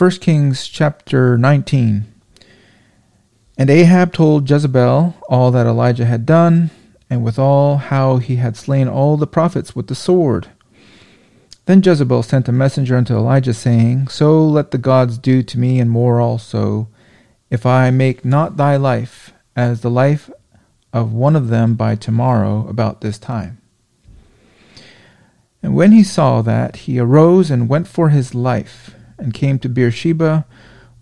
1 Kings chapter 19. And Ahab told Jezebel all that Elijah had done, and withal how he had slain all the prophets with the sword. Then Jezebel sent a messenger unto Elijah, saying, So let the gods do to me, and more also, if I make not thy life as the life of one of them by tomorrow about this time. And when he saw that, he arose and went for his life, and came to Beersheba,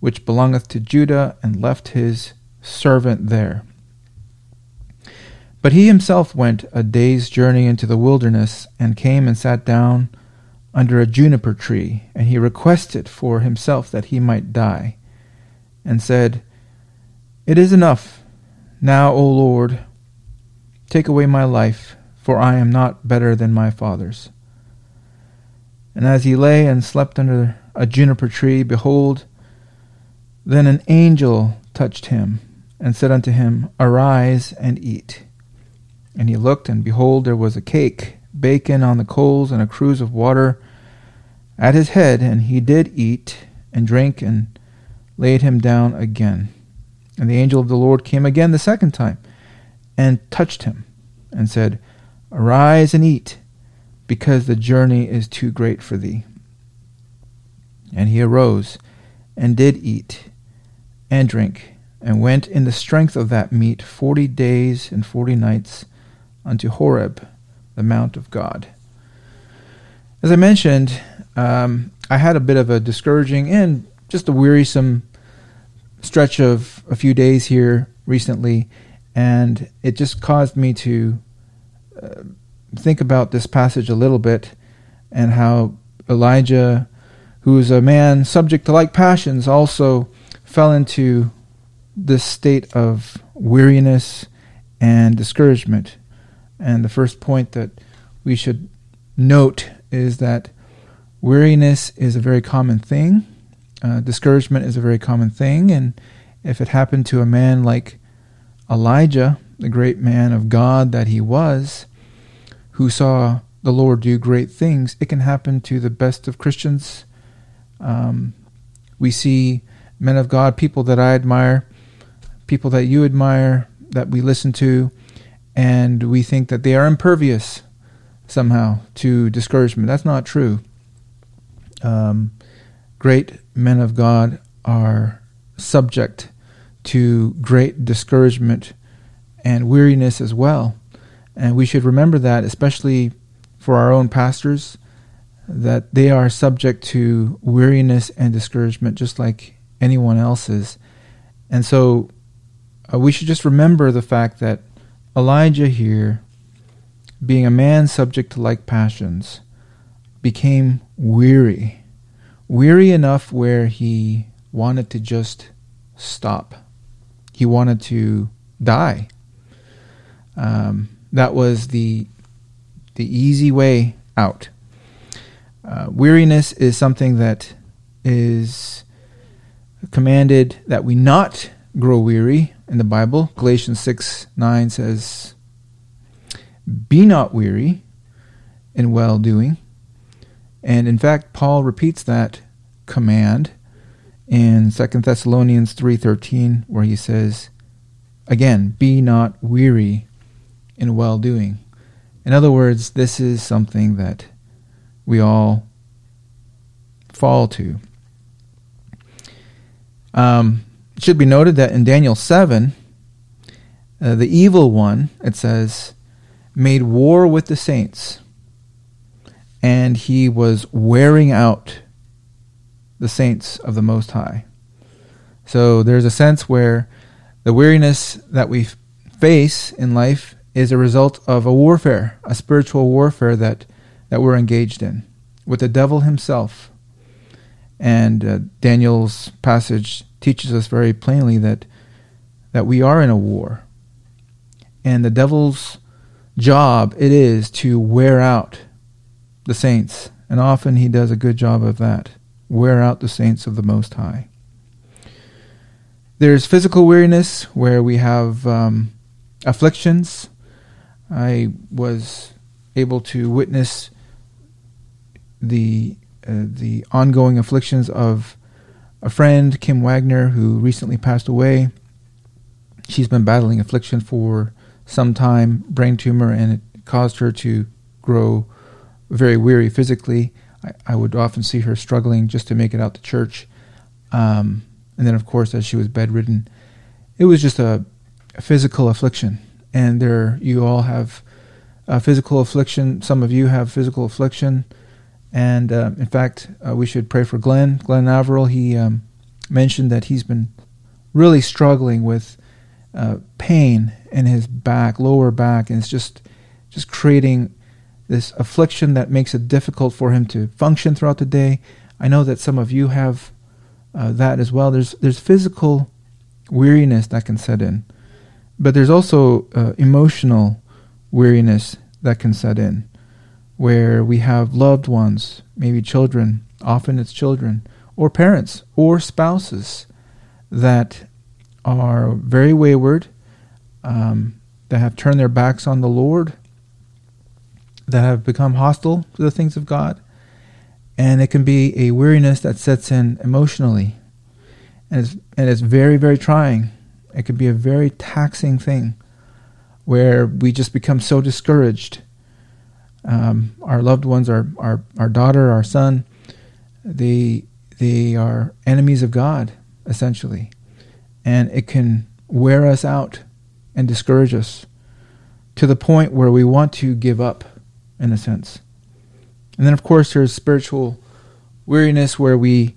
which belongeth to Judah, and left his servant there. But he himself went a day's journey into the wilderness, and came and sat down under a juniper tree, and he requested for himself that he might die, and said, It is enough. Now, O Lord, take away my life, for I am not better than my fathers. And as he lay and slept under a juniper tree, behold, then an angel touched him, and said unto him, Arise and eat. And he looked, and behold, there was a cake, baken on the coals, and a cruse of water at his head, and he did eat and drink, and laid him down again. And the angel of the Lord came again the second time, and touched him, and said, Arise and eat because the journey is too great for thee. And he arose and did eat and drink, and went in the strength of that meat forty days and forty nights unto Horeb, the mount of God. As I mentioned, um, I had a bit of a discouraging and just a wearisome stretch of a few days here recently, and it just caused me to uh, think about this passage a little bit and how Elijah, who is a man subject to like passions, also fell into this state of weariness and discouragement. And the first point that we should note is that weariness is a very common thing. Uh, discouragement is a very common thing. And if it happened to a man like Elijah, the great man of God that he was, who saw the Lord do great things, it can happen to the best of Christians. Um, we see men of God, people that I admire, people that you admire, that we listen to, and we think that they are impervious somehow to discouragement. That's not true. Um, great men of God are subject to great discouragement and weariness as well. And we should remember that, especially for our own pastors, that they are subject to weariness and discouragement just like anyone else is. And so uh, we should just remember the fact that Elijah here, being a man subject to like passions, became weary. Weary enough where he wanted to just stop. He wanted to die. Um, that was the the easy way out. Uh, weariness is something that is commanded that we not grow weary in the Bible. Galatians 6 9 says, Be not weary in well doing. And in fact, Paul repeats that command in 2 Thessalonians 3:13 where he says again be not weary in well doing. In other words, this is something that we all fall to. Um, it should be noted that in Daniel 7, uh, the evil one, it says, made war with the saints, and he was wearing out the saints of the Most High. So there's a sense where the weariness that we face in life is a result of a warfare, a spiritual warfare that, that we're engaged in with the devil himself. And uh, Daniel's passage teaches us very plainly that, that we are in a war. And the devil's job it is to wear out the saints. And often he does a good job of that. Wear out the saints of the Most High. There's physical weariness where we have um, afflictions, I was able to witness the uh, the ongoing afflictions of a friend, Kim Wagner, who recently passed away. She's been battling affliction for some time, brain tumor, and it caused her to grow very weary physically. I, I would often see her struggling just to make it out to church. Um, and then, of course, as she was bedridden, it was just a, a physical affliction. And there, you all have a physical affliction. Some of you have physical affliction. And uh, in fact, uh, we should pray for Glenn. Glenn Averill, he um, mentioned that he's been really struggling with uh, pain in his back, lower back, and it's just just creating this affliction that makes it difficult for him to function throughout the day. I know that some of you have uh, that as well. There's there's physical weariness that can set in, but there's also uh, emotional weariness that can set in, where we have loved ones, maybe children. Often it's children or parents or spouses that are very wayward, um, that have turned their backs on the Lord that have become hostile to the things of God. And it can be a weariness that sets in emotionally. And it's, and it's very, very trying. It can be a very taxing thing where we just become so discouraged. Um, our loved ones, our, our, our daughter, our son, they, they are enemies of God, essentially. And it can wear us out and discourage us to the point where we want to give up in a sense. And then, of course, there's spiritual weariness where we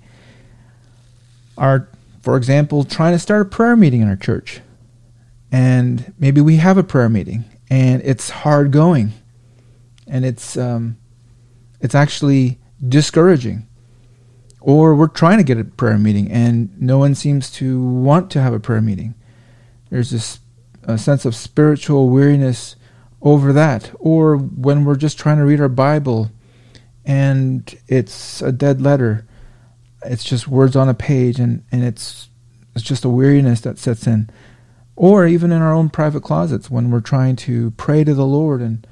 are, for example, trying to start a prayer meeting in our church. And maybe we have a prayer meeting and it's hard going and it's, um, it's actually discouraging. Or we're trying to get a prayer meeting and no one seems to want to have a prayer meeting. There's this a sense of spiritual weariness over that. Or when we're just trying to read our Bible and it's a dead letter, it's just words on a page and, and it's it's just a weariness that sets in. Or even in our own private closets when we're trying to pray to the Lord and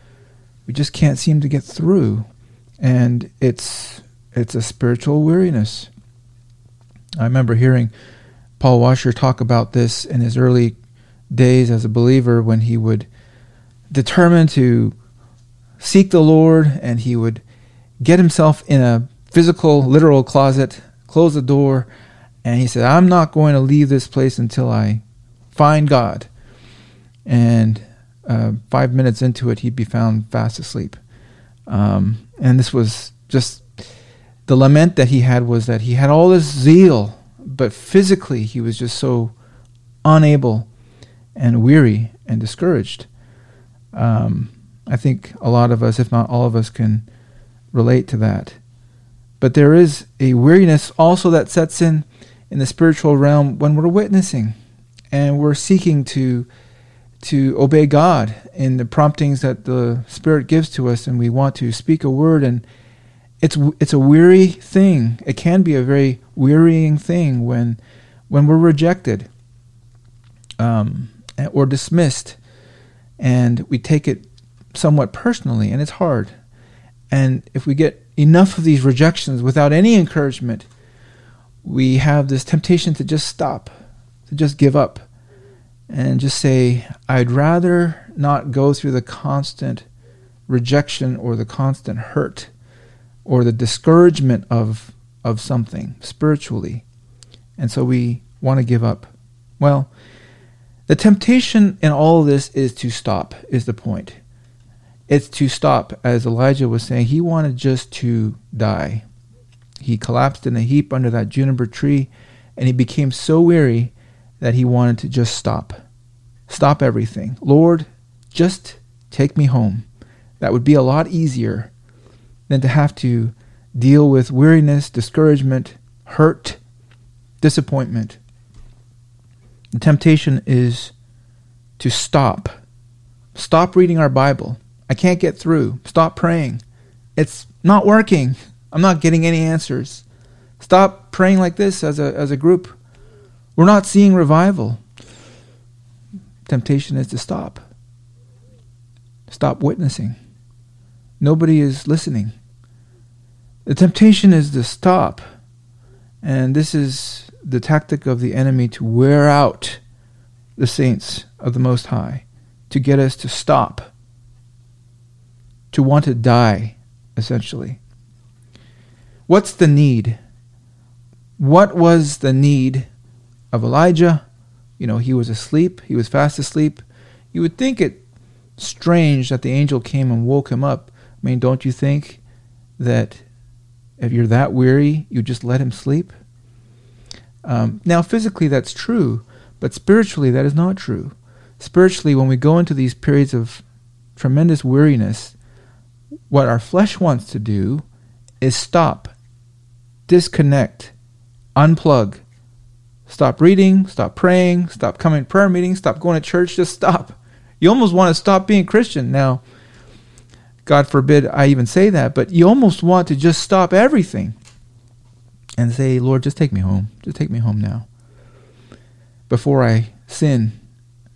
we just can't seem to get through. And it's it's a spiritual weariness. I remember hearing Paul Washer talk about this in his early days as a believer when he would determine to seek the Lord and he would get himself in a physical, literal closet, close the door, and he said, I'm not going to leave this place until I find God. And uh, five minutes into it, he'd be found fast asleep. Um, and this was just the lament that he had was that he had all this zeal, but physically he was just so unable and weary and discouraged. Um, I think a lot of us, if not all of us, can relate to that. But there is a weariness also that sets in in the spiritual realm when we're witnessing and we're seeking to to obey God in the promptings that the Spirit gives to us, and we want to speak a word, and it's it's a weary thing. It can be a very wearying thing when when we're rejected um, or dismissed and we take it somewhat personally, and it's hard. And if we get enough of these rejections without any encouragement, we have this temptation to just stop, to just give up, and just say, I'd rather not go through the constant rejection or the constant hurt or the discouragement of, of something spiritually. And so we want to give up. Well, the temptation in all this is to stop, is the point. It's to stop, as Elijah was saying. He wanted just to die. He collapsed in a heap under that juniper tree, and he became so weary that he wanted to just stop. Stop everything. Lord, just take me home. That would be a lot easier than to have to deal with weariness, discouragement, hurt, disappointment. The temptation is to stop. Stop reading our Bible. I can't get through. Stop praying. It's not working. I'm not getting any answers. Stop praying like this as a, as a group. We're not seeing revival. Temptation is to stop. Stop witnessing. Nobody is listening. The temptation is to stop. And this is the tactic of the enemy to wear out the saints of the Most High, to get us to stop, to want to die, essentially. What's the need? What was the need of Elijah? You know, he was asleep, he was fast asleep. You would think it strange that the angel came and woke him up. I mean, don't you think that if you're that weary, you just let him sleep? Um, now, physically, that's true, but spiritually, that is not true. Spiritually, when we go into these periods of tremendous weariness, what our flesh wants to do is stop, disconnect, unplug, stop reading, stop praying, stop coming to prayer meetings, stop going to church, just stop. You almost want to stop being Christian. Now, God forbid I even say that, but you almost want to just stop everything and say, Lord, just take me home. Just take me home now. Before I sin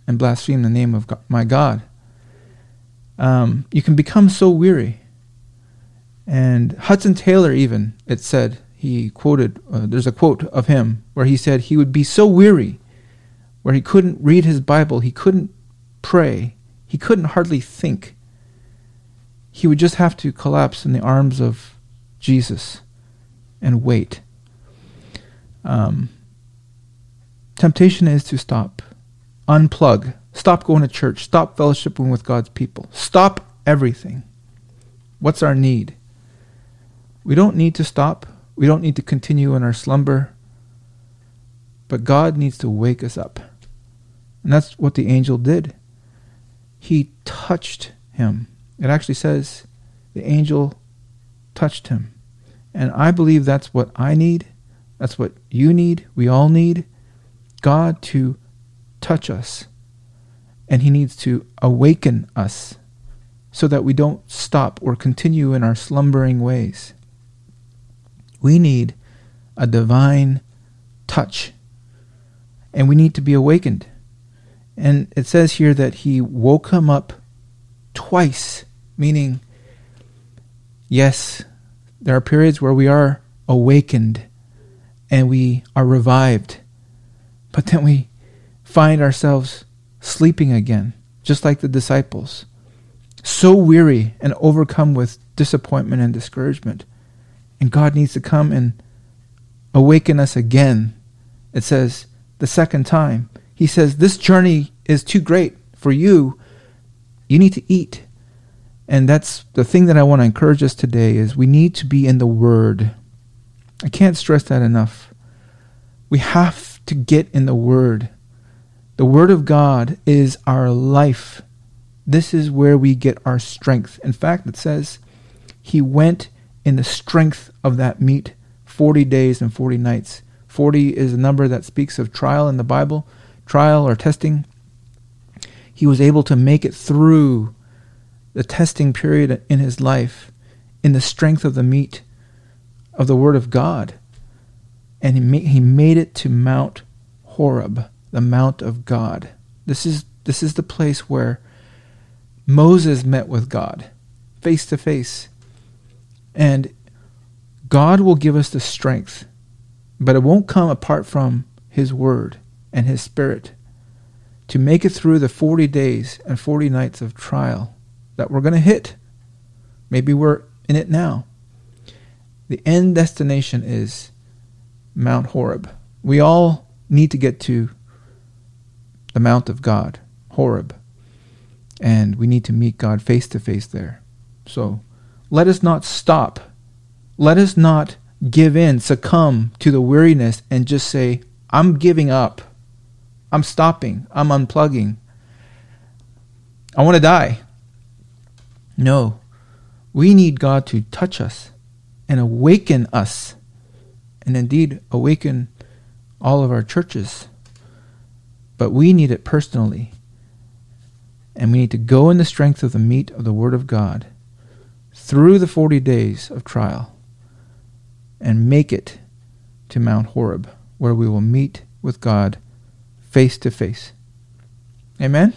and blaspheme the name of God, my God. Um, you can become so weary. And Hudson Taylor, even, it said, he quoted, uh, there's a quote of him where he said he would be so weary where he couldn't read his Bible, he couldn't pray, he couldn't hardly think. He would just have to collapse in the arms of Jesus and wait. Um, temptation is to stop, unplug, stop going to church, stop fellowshipping with God's people, stop everything. What's our need? We don't need to stop. We don't need to continue in our slumber. But God needs to wake us up. And that's what the angel did. He touched him. It actually says the angel touched him. And I believe that's what I need. That's what you need. We all need God to touch us. And He needs to awaken us so that we don't stop or continue in our slumbering ways. We need a divine touch. And we need to be awakened. And it says here that he woke him up twice, meaning, yes, there are periods where we are awakened and we are revived, but then we find ourselves sleeping again, just like the disciples, so weary and overcome with disappointment and discouragement. And God needs to come and awaken us again. It says the second time. He says, This journey is too great for you. You need to eat. And that's the thing that I want to encourage us today is we need to be in the Word. I can't stress that enough. We have to get in the Word. The Word of God is our life. This is where we get our strength. In fact, it says, He went in the strength of that meat 40 days and 40 nights. 40 is a number that speaks of trial in the Bible, trial or testing. He was able to make it through the testing period in his life in the strength of the meat of the Word of God. And he, ma- he made it to Mount Horeb, the Mount of God. This is, this is the place where Moses met with God face to face. And God will give us the strength, but it won't come apart from His Word and His Spirit to make it through the 40 days and 40 nights of trial that we're going to hit. Maybe we're in it now. The end destination is Mount Horeb. We all need to get to the Mount of God, Horeb, and we need to meet God face to face there. So, let us not stop. Let us not give in, succumb to the weariness, and just say, I'm giving up. I'm stopping. I'm unplugging. I want to die. No. We need God to touch us and awaken us, and indeed awaken all of our churches. But we need it personally. And we need to go in the strength of the meat of the Word of God through the 40 days of trial and make it to Mount Horeb, where we will meet with God face to face. Amen?